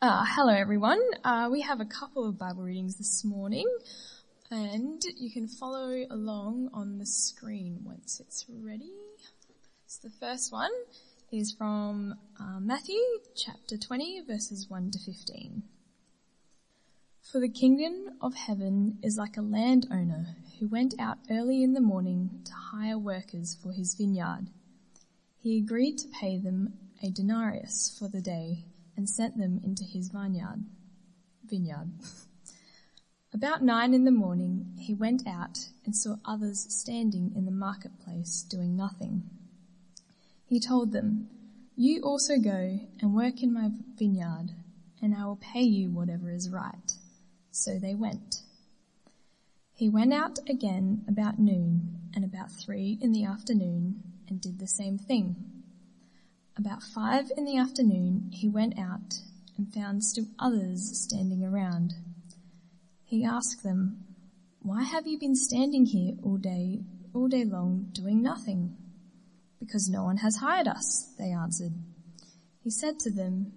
Uh, hello everyone. Uh, we have a couple of Bible readings this morning and you can follow along on the screen once it's ready. So the first one is from uh, Matthew chapter 20 verses 1 to 15. For the kingdom of heaven is like a landowner who went out early in the morning to hire workers for his vineyard. He agreed to pay them a denarius for the day and sent them into his vineyard. Vineyard. About nine in the morning, he went out and saw others standing in the marketplace doing nothing. He told them, You also go and work in my vineyard, and I will pay you whatever is right. So they went. He went out again about noon and about three in the afternoon and did the same thing. About five in the afternoon, he went out and found still others standing around. He asked them, Why have you been standing here all day, all day long doing nothing? Because no one has hired us, they answered. He said to them,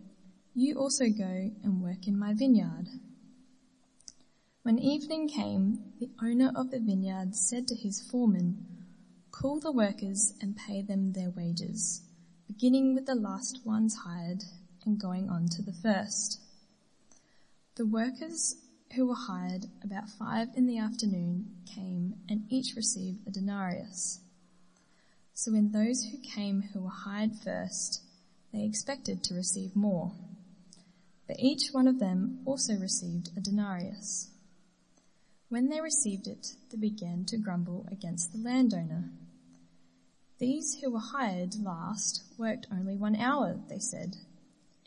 You also go and work in my vineyard. When evening came, the owner of the vineyard said to his foreman, Call the workers and pay them their wages beginning with the last ones hired and going on to the first. The workers who were hired about five in the afternoon came and each received a denarius. So when those who came who were hired first, they expected to receive more. But each one of them also received a denarius. When they received it, they began to grumble against the landowner. These who were hired last worked only one hour, they said,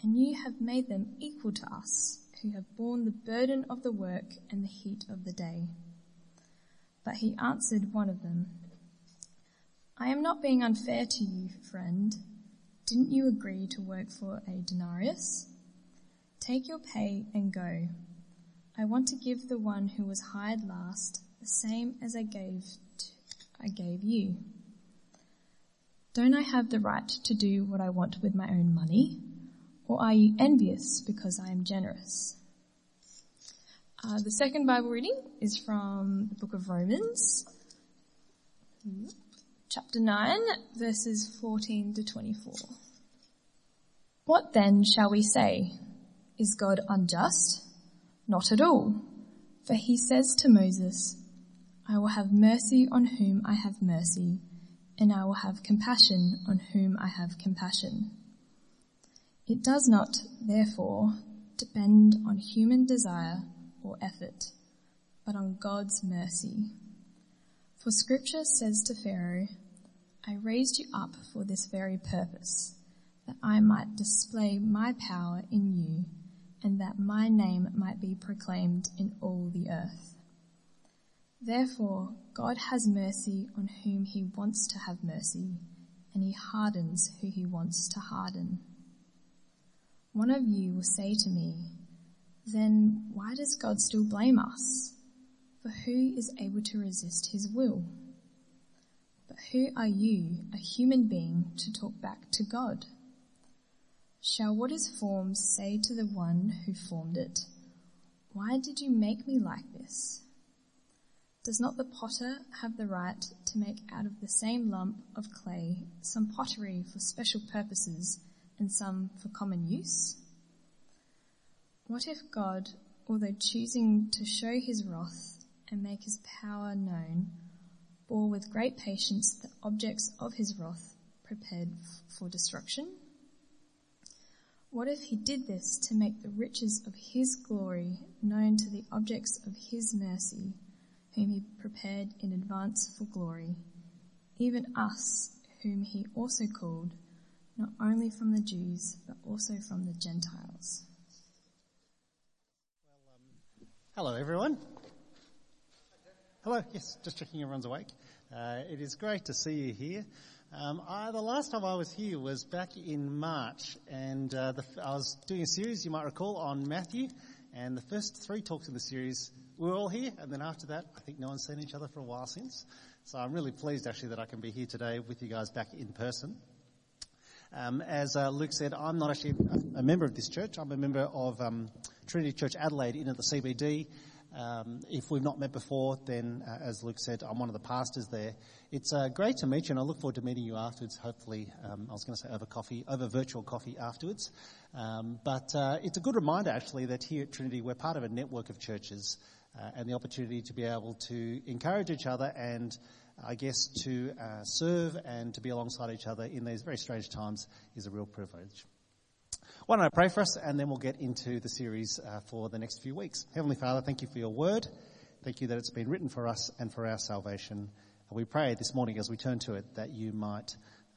and you have made them equal to us who have borne the burden of the work and the heat of the day. But he answered one of them, I am not being unfair to you, friend. Didn't you agree to work for a denarius? Take your pay and go. I want to give the one who was hired last the same as I gave to, I gave you. Don't I have the right to do what I want with my own money? Or are you envious because I am generous? Uh, the second Bible reading is from the book of Romans, chapter 9, verses 14 to 24. What then shall we say? Is God unjust? Not at all. For he says to Moses, I will have mercy on whom I have mercy and I will have compassion on whom I have compassion. It does not, therefore, depend on human desire or effort, but on God's mercy. For scripture says to Pharaoh, I raised you up for this very purpose, that I might display my power in you, and that my name might be proclaimed in all the earth. Therefore, God has mercy on whom he wants to have mercy, and he hardens who he wants to harden. One of you will say to me, then why does God still blame us? For who is able to resist his will? But who are you, a human being, to talk back to God? Shall what is formed say to the one who formed it, why did you make me like this? Does not the potter have the right to make out of the same lump of clay some pottery for special purposes and some for common use? What if God, although choosing to show his wrath and make his power known, bore with great patience the objects of his wrath prepared for destruction? What if he did this to make the riches of his glory known to the objects of his mercy whom he prepared in advance for glory, even us, whom he also called, not only from the Jews, but also from the Gentiles. Well, um, hello, everyone. Hello, yes, just checking everyone's awake. Uh, it is great to see you here. Um, I, the last time I was here was back in March, and uh, the, I was doing a series, you might recall, on Matthew, and the first three talks in the series we're all here, and then after that, I think no one's seen each other for a while since. So I'm really pleased actually that I can be here today with you guys back in person. Um, as uh, Luke said, I'm not actually a, member of this church. I'm a member of um, Trinity Church Adelaide in at the CBD. Um, if we've not met before, then, uh, as Luke said, I'm one of the pastors there. It's uh, great to meet you, and I look forward to meeting you afterwards. Hopefully, um, I was going to say over coffee, over virtual coffee afterwards. Um, but uh, it's a good reminder, actually, that here at Trinity we're part of a network of churches, uh, and the opportunity to be able to encourage each other and I guess to uh, serve and to be alongside each other in these very strange times is a real privilege. Why don't I pray for us and then we'll get into the series uh, for the next few weeks. Heavenly Father, thank you for your word. Thank you that it's been written for us and for our salvation. And we pray this morning as we turn to it that you might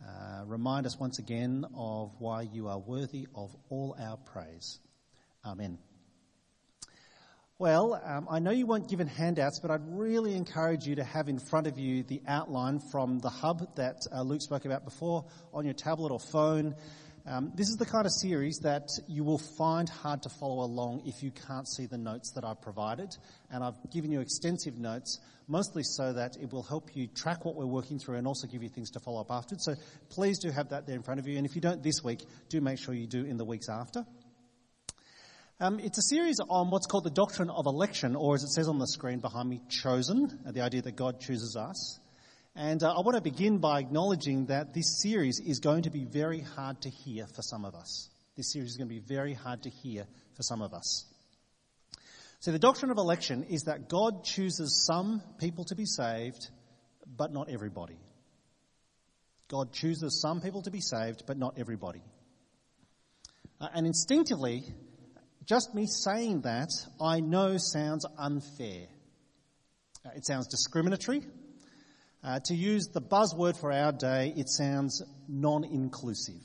uh, remind us once again of why you are worthy of all our praise. Amen. Well, um, I know you weren't given handouts, but I'd really encourage you to have in front of you the outline from the hub that uh, Luke spoke about before on your tablet or phone. Um, this is the kind of series that you will find hard to follow along if you can't see the notes that I've provided. And I've given you extensive notes, mostly so that it will help you track what we're working through and also give you things to follow up afterwards. So please do have that there in front of you. And if you don't this week, do make sure you do in the weeks after. Um, it's a series on what's called the doctrine of election, or as it says on the screen behind me, chosen, the idea that God chooses us. And uh, I want to begin by acknowledging that this series is going to be very hard to hear for some of us. This series is going to be very hard to hear for some of us. So the doctrine of election is that God chooses some people to be saved, but not everybody. God chooses some people to be saved, but not everybody. Uh, and instinctively, just me saying that, I know sounds unfair. Uh, it sounds discriminatory. Uh, to use the buzzword for our day, it sounds non-inclusive.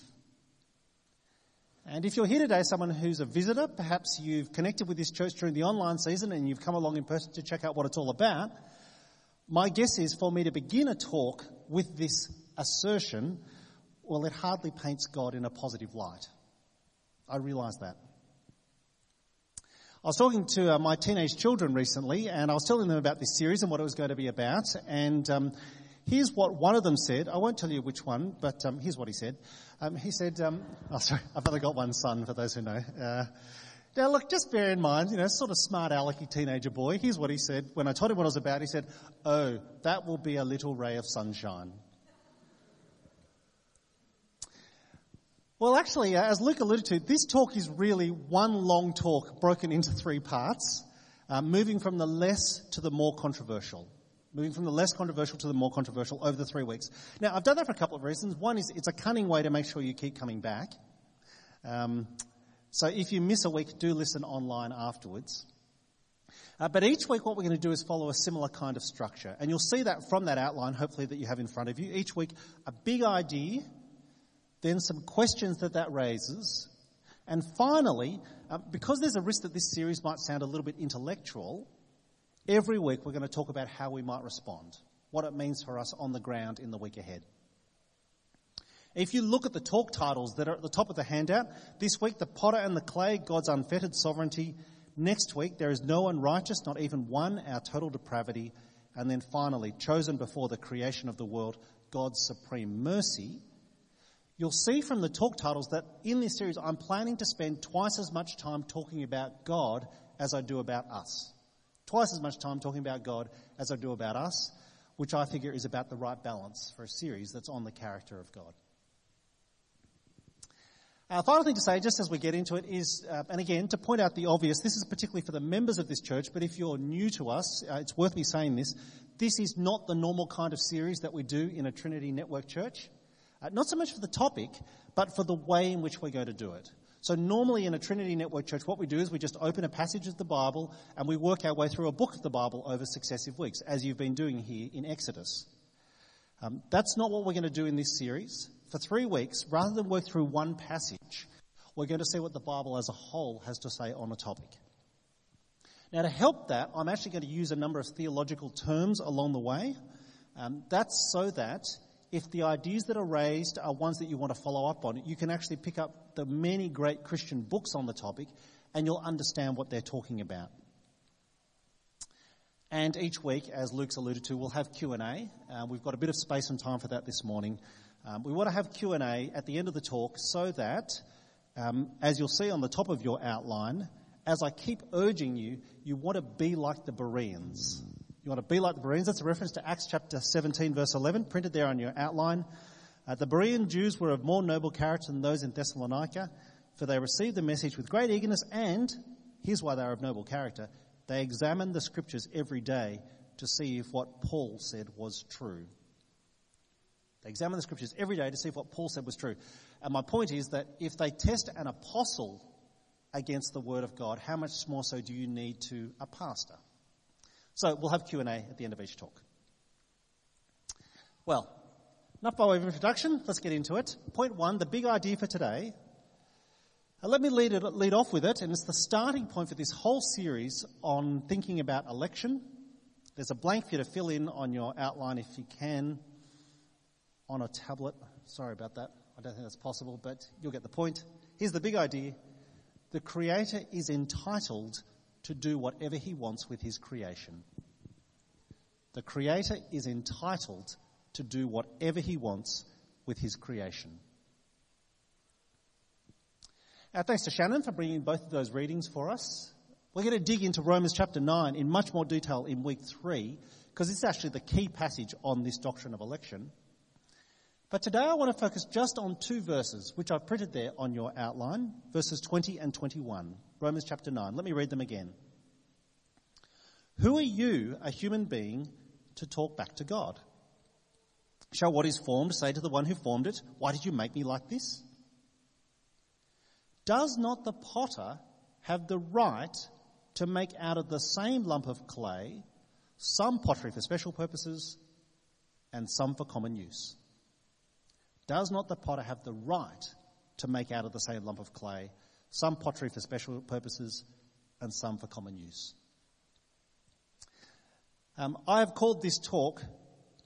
And if you're here today, someone who's a visitor, perhaps you've connected with this church during the online season and you've come along in person to check out what it's all about, my guess is for me to begin a talk with this assertion, well, it hardly paints God in a positive light. I realise that. I was talking to uh, my teenage children recently, and I was telling them about this series and what it was going to be about. And um, here's what one of them said. I won't tell you which one, but um, here's what he said. Um, he said, um, "Oh, sorry, I've only got one son, for those who know." Uh, now, look, just bear in mind, you know, sort of smart alecky teenager boy. Here's what he said when I told him what it was about. He said, "Oh, that will be a little ray of sunshine." Well, actually, uh, as Luke alluded to, this talk is really one long talk broken into three parts, uh, moving from the less to the more controversial. Moving from the less controversial to the more controversial over the three weeks. Now, I've done that for a couple of reasons. One is it's a cunning way to make sure you keep coming back. Um, so if you miss a week, do listen online afterwards. Uh, but each week, what we're going to do is follow a similar kind of structure. And you'll see that from that outline, hopefully, that you have in front of you. Each week, a big idea then some questions that that raises, and finally, uh, because there's a risk that this series might sound a little bit intellectual, every week we're going to talk about how we might respond, what it means for us on the ground in the week ahead. If you look at the talk titles that are at the top of the handout, this week, the potter and the clay, God's unfettered sovereignty. Next week, there is no one righteous, not even one, our total depravity. And then finally, chosen before the creation of the world, God's supreme mercy. You'll see from the talk titles that in this series I'm planning to spend twice as much time talking about God as I do about us. Twice as much time talking about God as I do about us, which I figure is about the right balance for a series that's on the character of God. Our final thing to say, just as we get into it, is, uh, and again, to point out the obvious, this is particularly for the members of this church, but if you're new to us, uh, it's worth me saying this. This is not the normal kind of series that we do in a Trinity Network church. Uh, not so much for the topic, but for the way in which we're going to do it. So normally in a Trinity Network church, what we do is we just open a passage of the Bible and we work our way through a book of the Bible over successive weeks, as you've been doing here in Exodus. Um, that's not what we're going to do in this series. For three weeks, rather than work through one passage, we're going to see what the Bible as a whole has to say on a topic. Now, to help that, I'm actually going to use a number of theological terms along the way. Um, that's so that if the ideas that are raised are ones that you want to follow up on, you can actually pick up the many great Christian books on the topic and you'll understand what they're talking about. And each week, as Luke's alluded to, we'll have Q&A. Uh, we've got a bit of space and time for that this morning. Um, we want to have Q&A at the end of the talk so that, um, as you'll see on the top of your outline, as I keep urging you, you want to be like the Bereans. You want to be like the Bereans. That's a reference to Acts chapter 17 verse 11, printed there on your outline. Uh, the Berean Jews were of more noble character than those in Thessalonica, for they received the message with great eagerness and, here's why they are of noble character, they examined the scriptures every day to see if what Paul said was true. They examined the scriptures every day to see if what Paul said was true. And my point is that if they test an apostle against the word of God, how much more so do you need to a pastor? So we'll have Q&A at the end of each talk. Well, enough by way of introduction. Let's get into it. Point one, the big idea for today. Let me lead, it, lead off with it, and it's the starting point for this whole series on thinking about election. There's a blank for you to fill in on your outline if you can on a tablet. Sorry about that. I don't think that's possible, but you'll get the point. Here's the big idea. The Creator is entitled to do whatever he wants with his creation. The Creator is entitled to do whatever he wants with his creation. Uh, thanks to Shannon for bringing both of those readings for us. We're going to dig into Romans chapter 9 in much more detail in week 3 because it's actually the key passage on this doctrine of election. But today I want to focus just on two verses, which I've printed there on your outline, verses 20 and 21, Romans chapter 9. Let me read them again. Who are you, a human being, to talk back to God? Shall what is formed say to the one who formed it, Why did you make me like this? Does not the potter have the right to make out of the same lump of clay some pottery for special purposes and some for common use? Does not the potter have the right to make out of the same lump of clay some pottery for special purposes and some for common use? Um, I have called this talk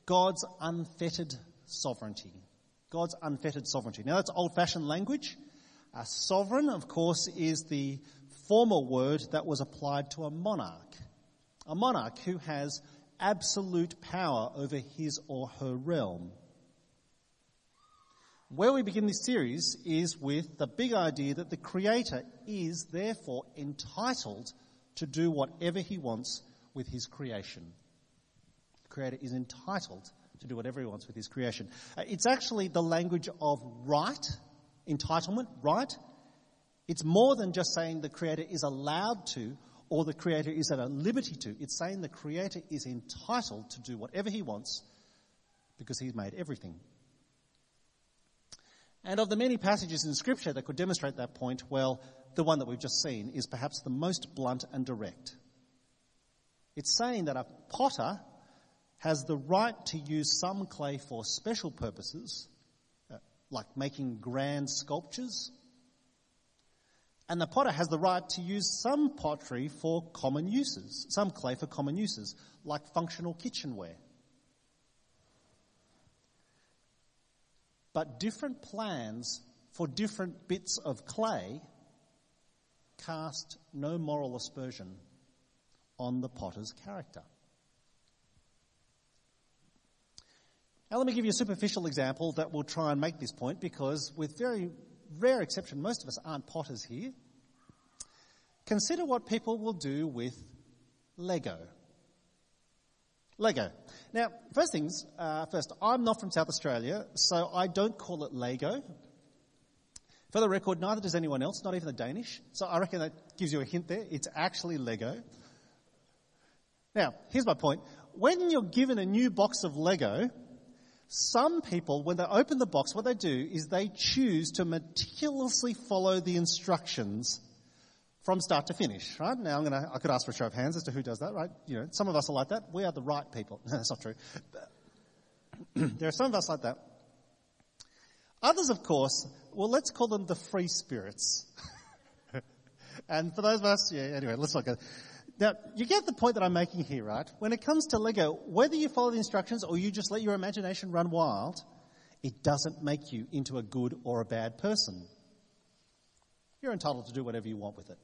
God's Unfettered Sovereignty. God's Unfettered Sovereignty. Now that's old fashioned language. A sovereign, of course, is the formal word that was applied to a monarch. A monarch who has absolute power over his or her realm. Where we begin this series is with the big idea that the Creator is therefore entitled to do whatever He wants with His creation. The Creator is entitled to do whatever He wants with His creation. Uh, it's actually the language of right, entitlement, right? It's more than just saying the Creator is allowed to or the Creator is at a liberty to. It's saying the Creator is entitled to do whatever He wants because He's made everything. And of the many passages in Scripture that could demonstrate that point, well, the one that we've just seen is perhaps the most blunt and direct. It's saying that a potter has the right to use some clay for special purposes, uh, like making grand sculptures. And the potter has the right to use some pottery for common uses, some clay for common uses, like functional kitchenware. But different plans for different bits of clay cast no moral aspersion on the potter's character. Now, let me give you a superficial example that will try and make this point because, with very rare exception, most of us aren't potters here. Consider what people will do with Lego. Lego. Now, first things uh, first, I'm not from South Australia, so I don't call it Lego. For the record, neither does anyone else, not even the Danish. So I reckon that gives you a hint there. It's actually Lego. Now, here's my point. When you're given a new box of Lego, some people, when they open the box, what they do is they choose to meticulously follow the instructions from start to finish, right? Now I'm gonna, I could ask for a show of hands as to who does that, right? You know, some of us are like that. We are the right people. No, That's not true. there are some of us like that. Others, of course, well, let's call them the free spirits. and for those of us, yeah, anyway, let's look at Now, you get the point that I'm making here, right? When it comes to Lego, whether you follow the instructions or you just let your imagination run wild, it doesn't make you into a good or a bad person. You're entitled to do whatever you want with it.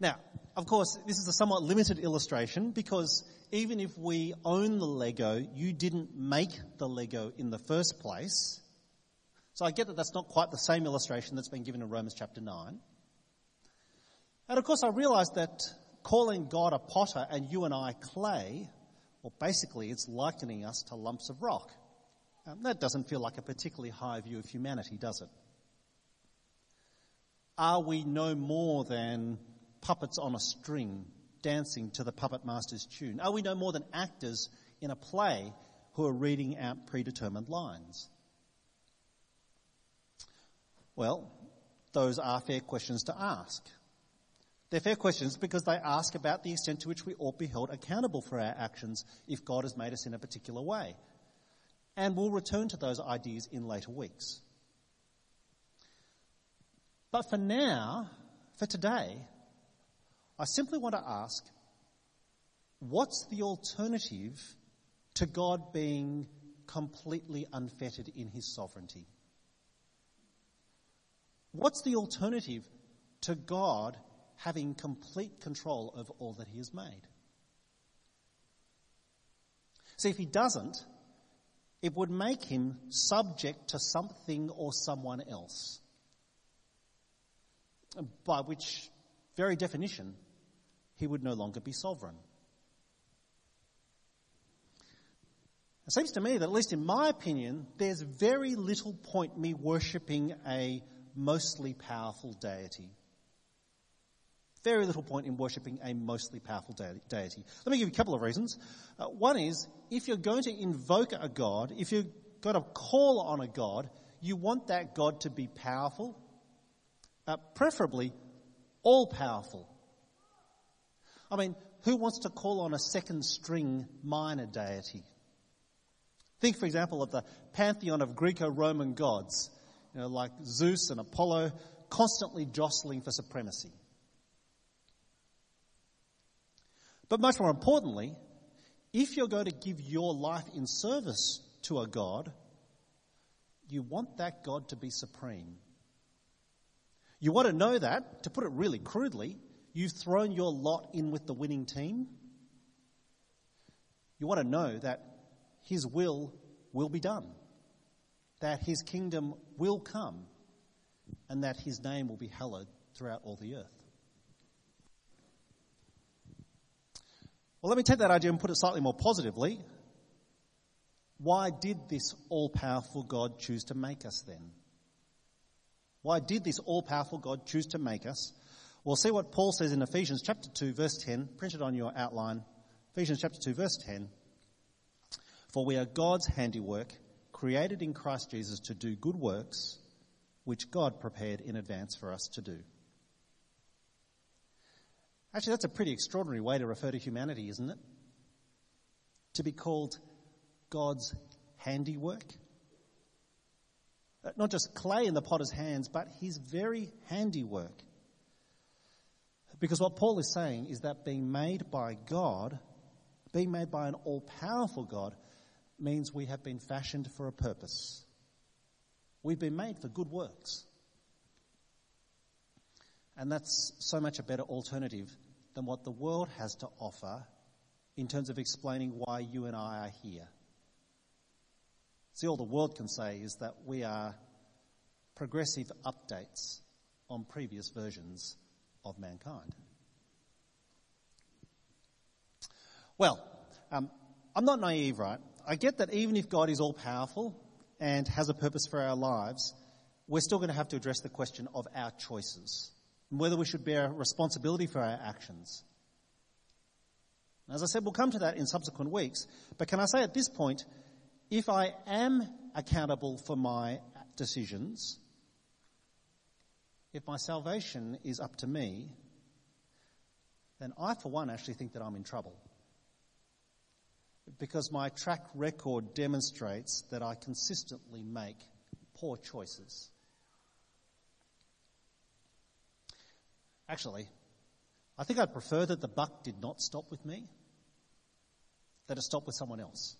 Now, of course, this is a somewhat limited illustration because even if we own the Lego, you didn't make the Lego in the first place. So I get that that's not quite the same illustration that's been given in Romans chapter 9. And of course, I realize that calling God a potter and you and I clay, well, basically, it's likening us to lumps of rock. Um, that doesn't feel like a particularly high view of humanity, does it? Are we no more than puppets on a string dancing to the puppet master's tune? Are we no more than actors in a play who are reading out predetermined lines? Well, those are fair questions to ask. They're fair questions because they ask about the extent to which we ought to be held accountable for our actions if God has made us in a particular way. And we'll return to those ideas in later weeks. But for now, for today, I simply want to ask what's the alternative to God being completely unfettered in his sovereignty? What's the alternative to God having complete control of all that he has made? See, if he doesn't, it would make him subject to something or someone else. By which very definition, he would no longer be sovereign. It seems to me that, at least in my opinion, there's very little point me worshipping a mostly powerful deity. Very little point in worshipping a mostly powerful deity. Let me give you a couple of reasons. Uh, one is, if you're going to invoke a god, if you're going to call on a god, you want that god to be powerful, uh, preferably all powerful. I mean, who wants to call on a second string minor deity? Think, for example, of the pantheon of Greco Roman gods, you know, like Zeus and Apollo, constantly jostling for supremacy. But much more importantly, if you're going to give your life in service to a God, you want that God to be supreme. You want to know that, to put it really crudely, you've thrown your lot in with the winning team. You want to know that His will will be done, that His kingdom will come, and that His name will be hallowed throughout all the earth. Well, let me take that idea and put it slightly more positively. Why did this all powerful God choose to make us then? Why did this all powerful God choose to make us? We'll see what Paul says in Ephesians chapter 2 verse 10, printed on your outline. Ephesians chapter 2 verse 10. For we are God's handiwork, created in Christ Jesus to do good works, which God prepared in advance for us to do. Actually, that's a pretty extraordinary way to refer to humanity, isn't it? To be called God's handiwork. Uh, not just clay in the potter's hands, but his very handiwork. Because what Paul is saying is that being made by God, being made by an all powerful God, means we have been fashioned for a purpose. We've been made for good works. And that's so much a better alternative than what the world has to offer in terms of explaining why you and I are here. See, all the world can say is that we are progressive updates on previous versions of mankind. Well, um, I'm not naive, right? I get that even if God is all powerful and has a purpose for our lives, we're still going to have to address the question of our choices and whether we should bear responsibility for our actions. As I said, we'll come to that in subsequent weeks, but can I say at this point, if I am accountable for my decisions, if my salvation is up to me, then I, for one, actually think that I'm in trouble. Because my track record demonstrates that I consistently make poor choices. Actually, I think I'd prefer that the buck did not stop with me, that it stopped with someone else.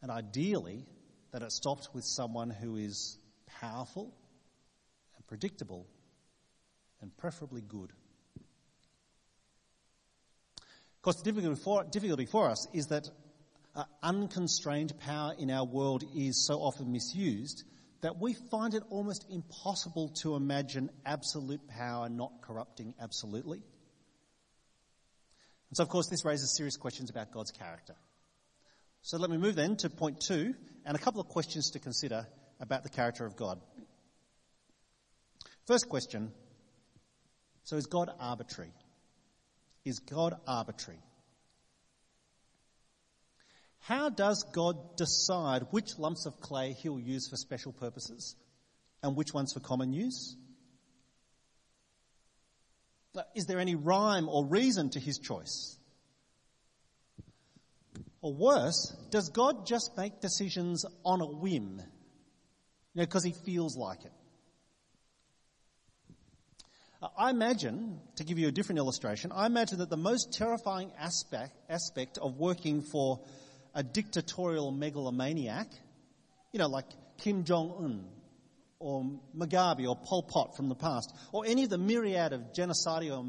And ideally, that it stopped with someone who is powerful predictable, and preferably good. Of course, the difficulty for, difficulty for us is that uh, unconstrained power in our world is so often misused that we find it almost impossible to imagine absolute power not corrupting absolutely. And so, of course, this raises serious questions about God's character. So let me move then to point two and a couple of questions to consider about the character of God. First question so is God arbitrary? Is God arbitrary? How does God decide which lumps of clay he'll use for special purposes and which ones for common use? Is there any rhyme or reason to his choice? Or worse, does God just make decisions on a whim? You know, because he feels like it. I imagine, to give you a different illustration, I imagine that the most terrifying aspect, aspect of working for a dictatorial megalomaniac, you know, like Kim Jong Un or Mugabe or Pol Pot from the past, or any of the myriad of genocidal,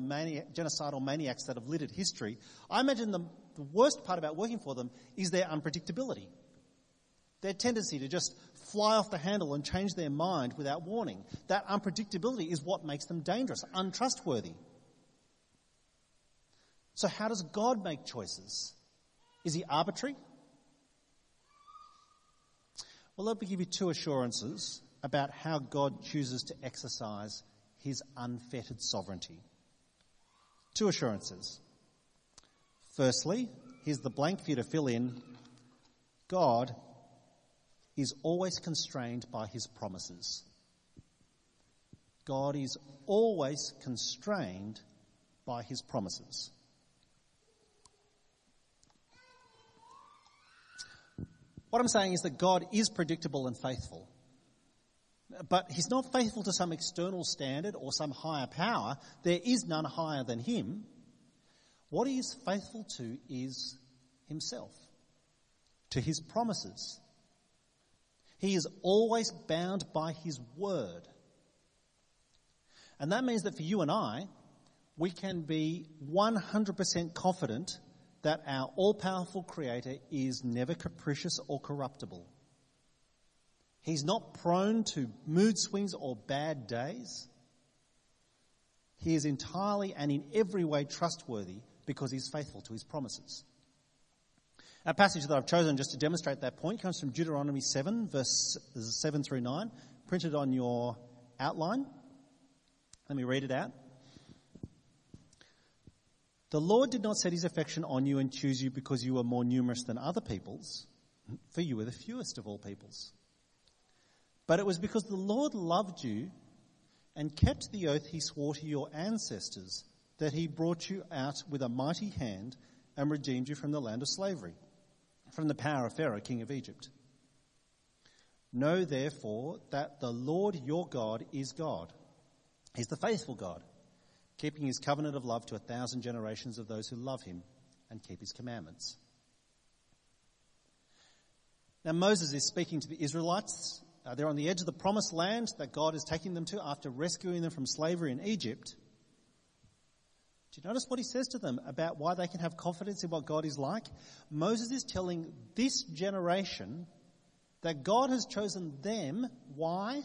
genocidal maniacs that have littered history, I imagine the, the worst part about working for them is their unpredictability. Their tendency to just fly off the handle and change their mind without warning. That unpredictability is what makes them dangerous, untrustworthy. So, how does God make choices? Is he arbitrary? Well, let me give you two assurances about how God chooses to exercise his unfettered sovereignty. Two assurances. Firstly, here's the blank for you to fill in God is always constrained by his promises. God is always constrained by his promises. What I'm saying is that God is predictable and faithful. But he's not faithful to some external standard or some higher power. There is none higher than him. What he is faithful to is himself, to his promises. He is always bound by his word. And that means that for you and I, we can be 100% confident that our all powerful Creator is never capricious or corruptible. He's not prone to mood swings or bad days. He is entirely and in every way trustworthy because he's faithful to his promises. Our passage that I've chosen just to demonstrate that point comes from Deuteronomy 7, verse 7 through 9, printed on your outline. Let me read it out. The Lord did not set his affection on you and choose you because you were more numerous than other peoples, for you were the fewest of all peoples. But it was because the Lord loved you and kept the oath he swore to your ancestors that he brought you out with a mighty hand and redeemed you from the land of slavery, from the power of Pharaoh, king of Egypt. Know therefore that the Lord your God is God. He's the faithful God keeping his covenant of love to a thousand generations of those who love him and keep his commandments. Now, Moses is speaking to the Israelites. Uh, they're on the edge of the promised land that God is taking them to after rescuing them from slavery in Egypt. Do you notice what he says to them about why they can have confidence in what God is like? Moses is telling this generation that God has chosen them. Why?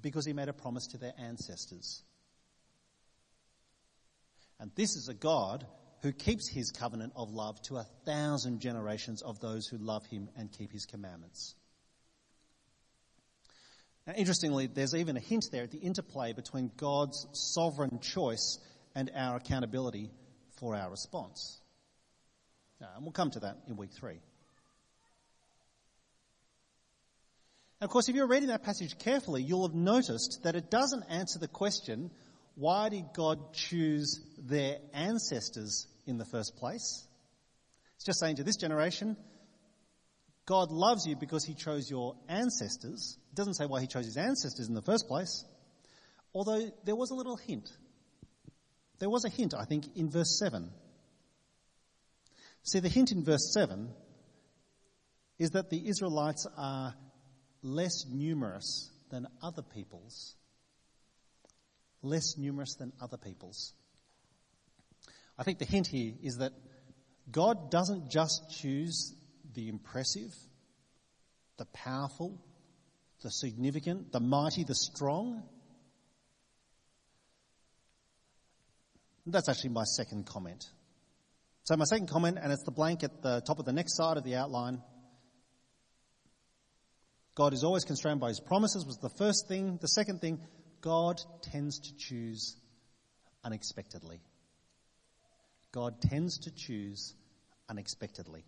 Because he made a promise to their ancestors. And this is a God who keeps his covenant of love to a thousand generations of those who love him and keep his commandments. Now, interestingly, there's even a hint there at the interplay between God's sovereign choice and our accountability for our response. And we'll come to that in week three. of course, if you're reading that passage carefully, you'll have noticed that it doesn't answer the question why did God choose their ancestors in the first place? It's just saying to this generation, God loves you because he chose your ancestors. It doesn't say why he chose his ancestors in the first place. Although there was a little hint. There was a hint, I think, in verse 7. See, the hint in verse 7 is that the Israelites are less numerous than other peoples less numerous than other people's. I think the hint here is that God doesn't just choose the impressive, the powerful, the significant, the mighty, the strong. That's actually my second comment. So my second comment, and it's the blank at the top of the next side of the outline. God is always constrained by his promises was the first thing. The second thing, God tends to choose unexpectedly. God tends to choose unexpectedly.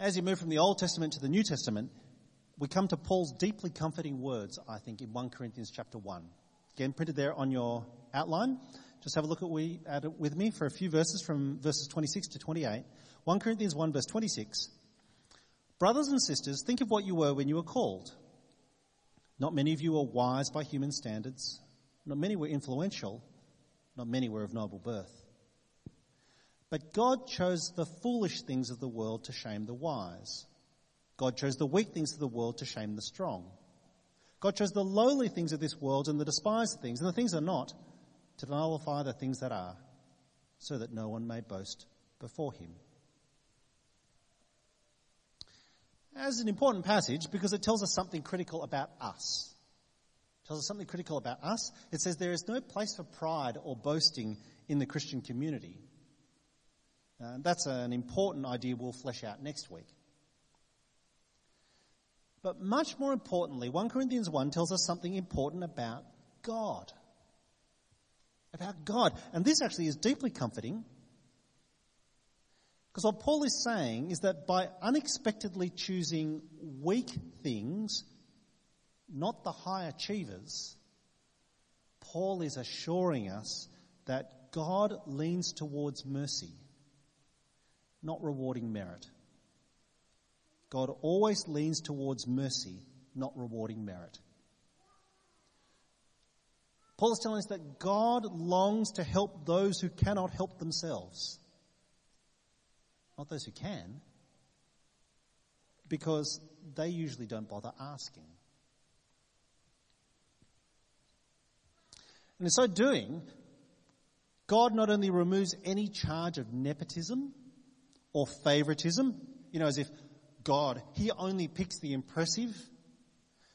As you move from the Old Testament to the New Testament, we come to Paul's deeply comforting words, I think, in 1 Corinthians chapter 1. Again, printed there on your outline. Just have a look at, we, at it with me for a few verses from verses 26 to 28. 1 Corinthians 1 verse 26. Brothers and sisters, think of what you were when you were called. Not many of you were wise by human standards. Not many were influential. Not many were of noble birth. But God chose the foolish things of the world to shame the wise. God chose the weak things of the world to shame the strong. God chose the lowly things of this world and the despised things and the things that are not to nullify the things that are, so that no one may boast before him. As an important passage because it tells us something critical about us. It tells us something critical about us. It says there is no place for pride or boasting in the Christian community. Uh, that's an important idea we'll flesh out next week. But much more importantly, 1 Corinthians 1 tells us something important about God. About God. And this actually is deeply comforting because what Paul is saying is that by unexpectedly choosing weak things, not the high achievers, Paul is assuring us that God leans towards mercy, not rewarding merit. God always leans towards mercy, not rewarding merit. Paul is telling us that God longs to help those who cannot help themselves not those who can, because they usually don't bother asking. And in so doing, God not only removes any charge of nepotism or favoritism, you know, as if God, He only picks the impressive.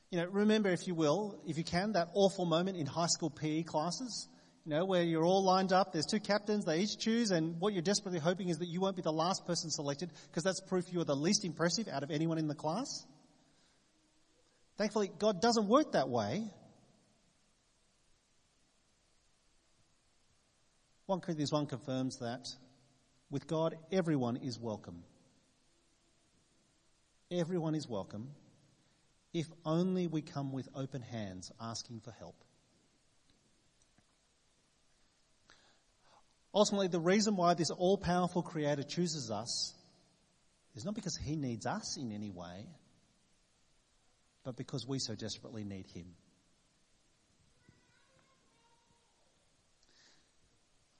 You know, remember, if you will, if you can, that awful moment in high school PE classes you know, where you're all lined up, there's two captains, they each choose, and what you're desperately hoping is that you won't be the last person selected, because that's proof you're the least impressive out of anyone in the class. Thankfully, God doesn't work that way. 1 Corinthians 1 confirms that with God, everyone is welcome. Everyone is welcome if only we come with open hands asking for help. Ultimately, the reason why this all powerful Creator chooses us is not because He needs us in any way, but because we so desperately need Him.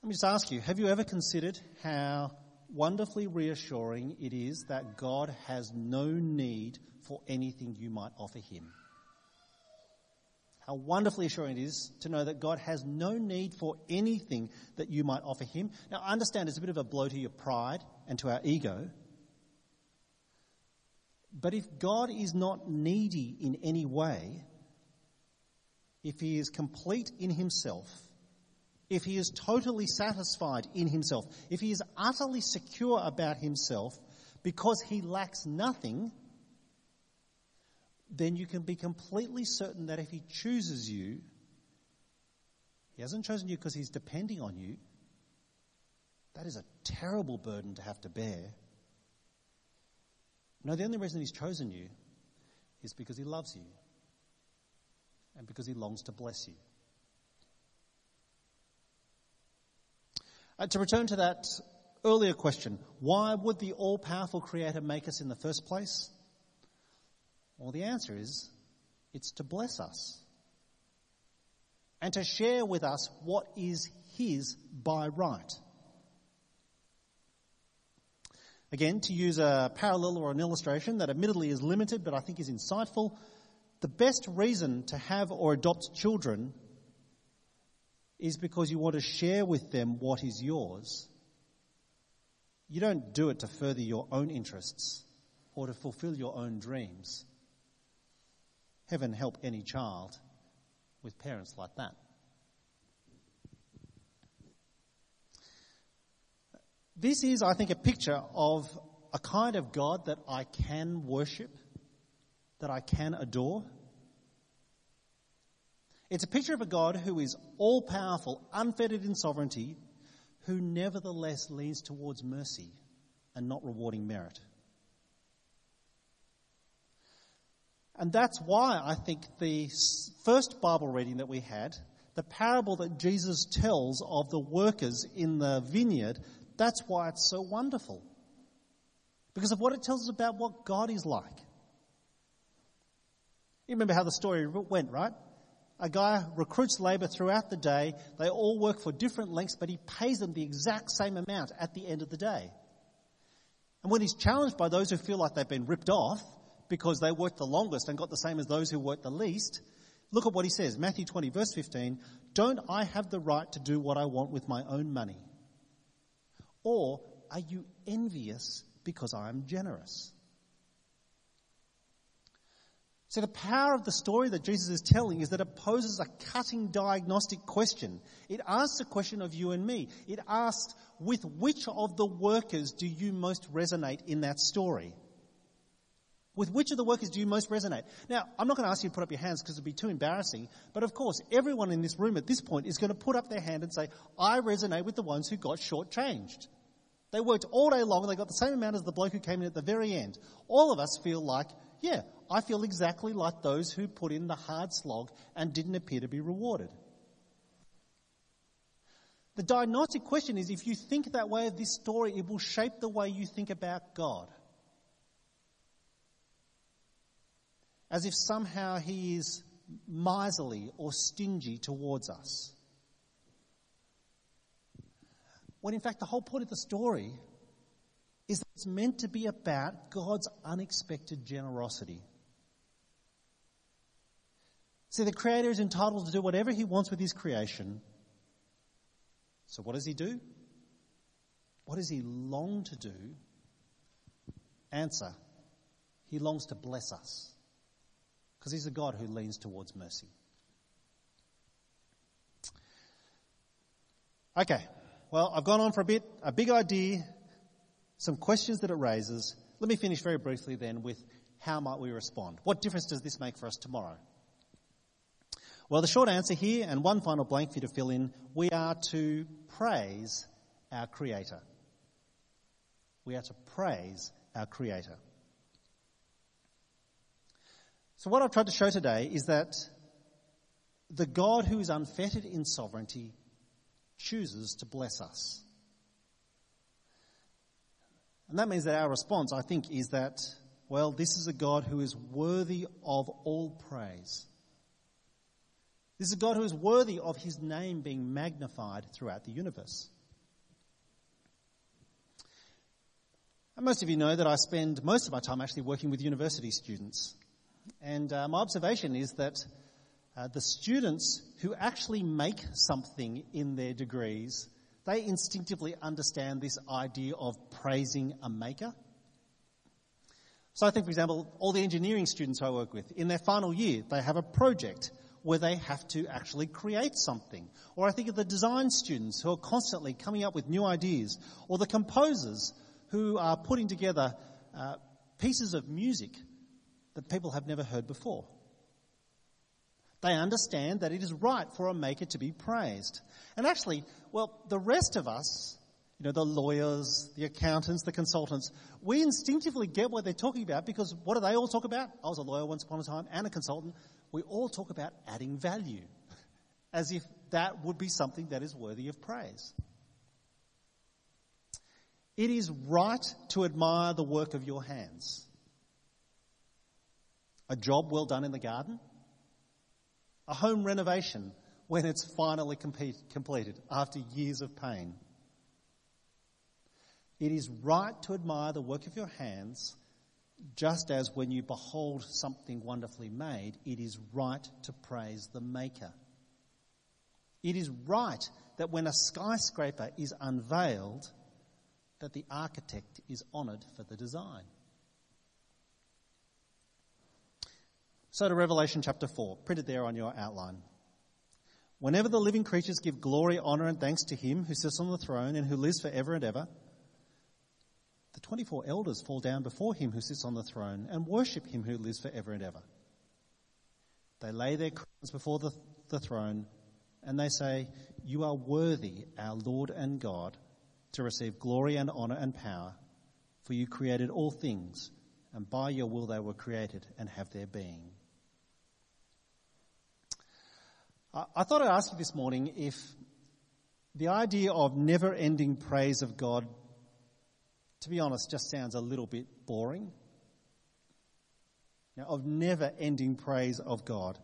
Let me just ask you have you ever considered how wonderfully reassuring it is that God has no need for anything you might offer Him? How wonderfully assuring it is to know that God has no need for anything that you might offer Him. Now, I understand it's a bit of a blow to your pride and to our ego. But if God is not needy in any way, if He is complete in Himself, if He is totally satisfied in Himself, if He is utterly secure about Himself because He lacks nothing, then you can be completely certain that if He chooses you, He hasn't chosen you because He's depending on you. That is a terrible burden to have to bear. No, the only reason He's chosen you is because He loves you and because He longs to bless you. Uh, to return to that earlier question, why would the all powerful Creator make us in the first place? Well, the answer is it's to bless us and to share with us what is His by right. Again, to use a parallel or an illustration that admittedly is limited but I think is insightful, the best reason to have or adopt children is because you want to share with them what is yours. You don't do it to further your own interests or to fulfill your own dreams. Heaven help any child with parents like that. This is, I think, a picture of a kind of God that I can worship, that I can adore. It's a picture of a God who is all powerful, unfettered in sovereignty, who nevertheless leans towards mercy and not rewarding merit. And that's why I think the first Bible reading that we had, the parable that Jesus tells of the workers in the vineyard, that's why it's so wonderful. Because of what it tells us about what God is like. You remember how the story went, right? A guy recruits labour throughout the day. They all work for different lengths, but he pays them the exact same amount at the end of the day. And when he's challenged by those who feel like they've been ripped off because they worked the longest and got the same as those who worked the least, look at what he says. Matthew 20, verse 15. Don't I have the right to do what I want with my own money? Or are you envious because I am generous? So the power of the story that Jesus is telling is that it poses a cutting diagnostic question. It asks a question of you and me. It asks, with which of the workers do you most resonate in that story? With which of the workers do you most resonate? Now, I'm not going to ask you to put up your hands because it'd be too embarrassing, but of course, everyone in this room at this point is going to put up their hand and say, I resonate with the ones who got shortchanged. They worked all day long and they got the same amount as the bloke who came in at the very end. All of us feel like, yeah, I feel exactly like those who put in the hard slog and didn't appear to be rewarded. The diagnostic question is if you think that way of this story, it will shape the way you think about God. As if somehow he is miserly or stingy towards us. When in fact, the whole point of the story is that it's meant to be about God's unexpected generosity. See, the Creator is entitled to do whatever He wants with His creation. So, what does He do? What does He long to do? Answer He longs to bless us because He's a God who leans towards mercy. Okay, well, I've gone on for a bit. A big idea, some questions that it raises. Let me finish very briefly then with how might we respond? What difference does this make for us tomorrow? Well, the short answer here, and one final blank for you to fill in, we are to praise our Creator. We are to praise our Creator. So, what I've tried to show today is that the God who is unfettered in sovereignty chooses to bless us. And that means that our response, I think, is that, well, this is a God who is worthy of all praise. This is a God who is worthy of his name being magnified throughout the universe. And most of you know that I spend most of my time actually working with university students. And uh, my observation is that uh, the students who actually make something in their degrees, they instinctively understand this idea of praising a maker. So I think, for example, all the engineering students I work with, in their final year, they have a project where they have to actually create something. Or I think of the design students who are constantly coming up with new ideas, or the composers who are putting together uh, pieces of music that people have never heard before. They understand that it is right for a maker to be praised. And actually, well, the rest of us, you know, the lawyers, the accountants, the consultants, we instinctively get what they're talking about because what do they all talk about? I was a lawyer once upon a time and a consultant we all talk about adding value as if that would be something that is worthy of praise. It is right to admire the work of your hands. A job well done in the garden, a home renovation when it's finally completed after years of pain. It is right to admire the work of your hands just as when you behold something wonderfully made, it is right to praise the Maker. It is right that when a skyscraper is unveiled, that the architect is honoured for the design. So to Revelation chapter 4, printed there on your outline. Whenever the living creatures give glory, honour, and thanks to him who sits on the throne and who lives forever and ever, the 24 elders fall down before him who sits on the throne and worship him who lives forever and ever. They lay their crowns before the, the throne and they say, You are worthy, our Lord and God, to receive glory and honour and power, for you created all things, and by your will they were created and have their being. I thought I'd ask you this morning if the idea of never ending praise of God, to be honest, just sounds a little bit boring. Now, of never ending praise of God.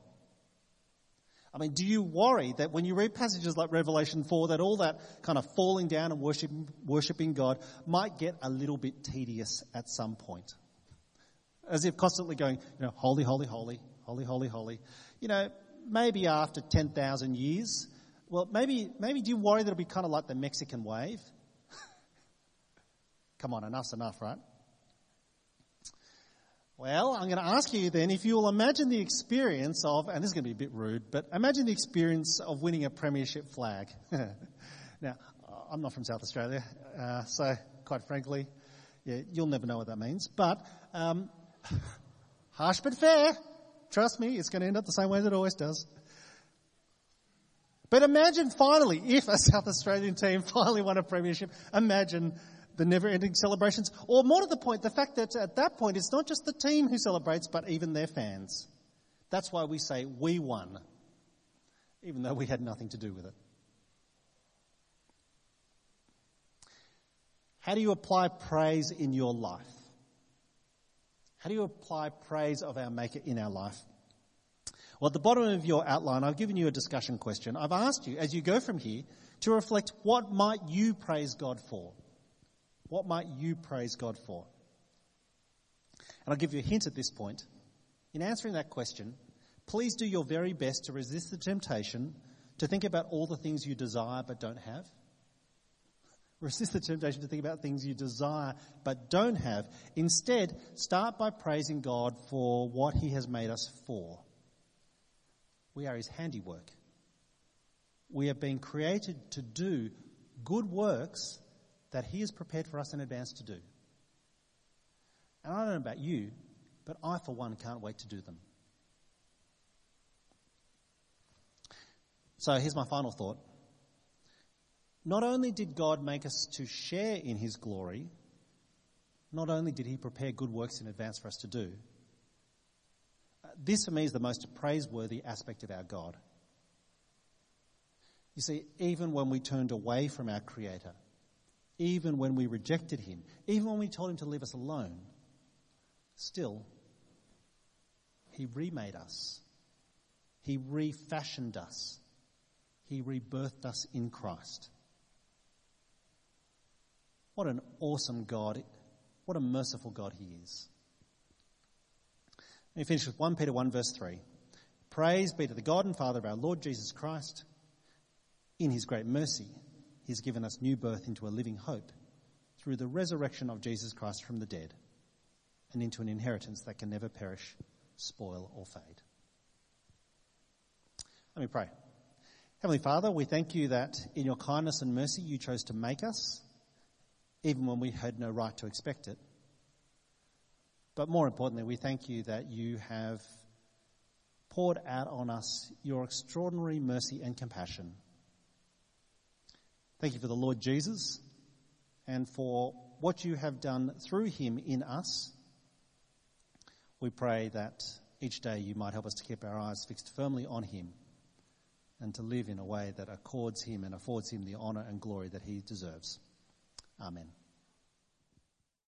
I mean, do you worry that when you read passages like Revelation 4, that all that kind of falling down and worshiping, worshiping God might get a little bit tedious at some point? As if constantly going, you know, holy, holy, holy, holy, holy, holy. You know, maybe after 10,000 years, well, maybe, maybe do you worry that it'll be kind of like the Mexican wave? Come on, enough's enough, right? Well, I'm going to ask you then if you will imagine the experience of, and this is going to be a bit rude, but imagine the experience of winning a premiership flag. now, I'm not from South Australia, uh, so quite frankly, yeah, you'll never know what that means. But um, harsh but fair. Trust me, it's going to end up the same way that it always does. But imagine finally, if a South Australian team finally won a premiership, imagine the never ending celebrations. Or more to the point, the fact that at that point it's not just the team who celebrates, but even their fans. That's why we say we won, even though we had nothing to do with it. How do you apply praise in your life? How do you apply praise of our Maker in our life? Well, at the bottom of your outline, I've given you a discussion question. I've asked you, as you go from here, to reflect what might you praise God for? What might you praise God for? And I'll give you a hint at this point. In answering that question, please do your very best to resist the temptation to think about all the things you desire but don't have. Resist the temptation to think about things you desire but don't have. Instead, start by praising God for what He has made us for. We are His handiwork. We have been created to do good works that He has prepared for us in advance to do. And I don't know about you, but I, for one, can't wait to do them. So here's my final thought. Not only did God make us to share in his glory, not only did he prepare good works in advance for us to do, this for me is the most praiseworthy aspect of our God. You see, even when we turned away from our Creator, even when we rejected Him, even when we told Him to leave us alone, still, He remade us. He refashioned us. He rebirthed us in Christ. What an awesome God. What a merciful God He is. Let me finish with 1 Peter 1 verse 3. Praise be to the God and Father of our Lord Jesus Christ. In His great mercy, He has given us new birth into a living hope through the resurrection of Jesus Christ from the dead and into an inheritance that can never perish, spoil, or fade. Let me pray. Heavenly Father, we thank you that in your kindness and mercy you chose to make us even when we had no right to expect it. But more importantly, we thank you that you have poured out on us your extraordinary mercy and compassion. Thank you for the Lord Jesus and for what you have done through him in us. We pray that each day you might help us to keep our eyes fixed firmly on him and to live in a way that accords him and affords him the honour and glory that he deserves. Amen.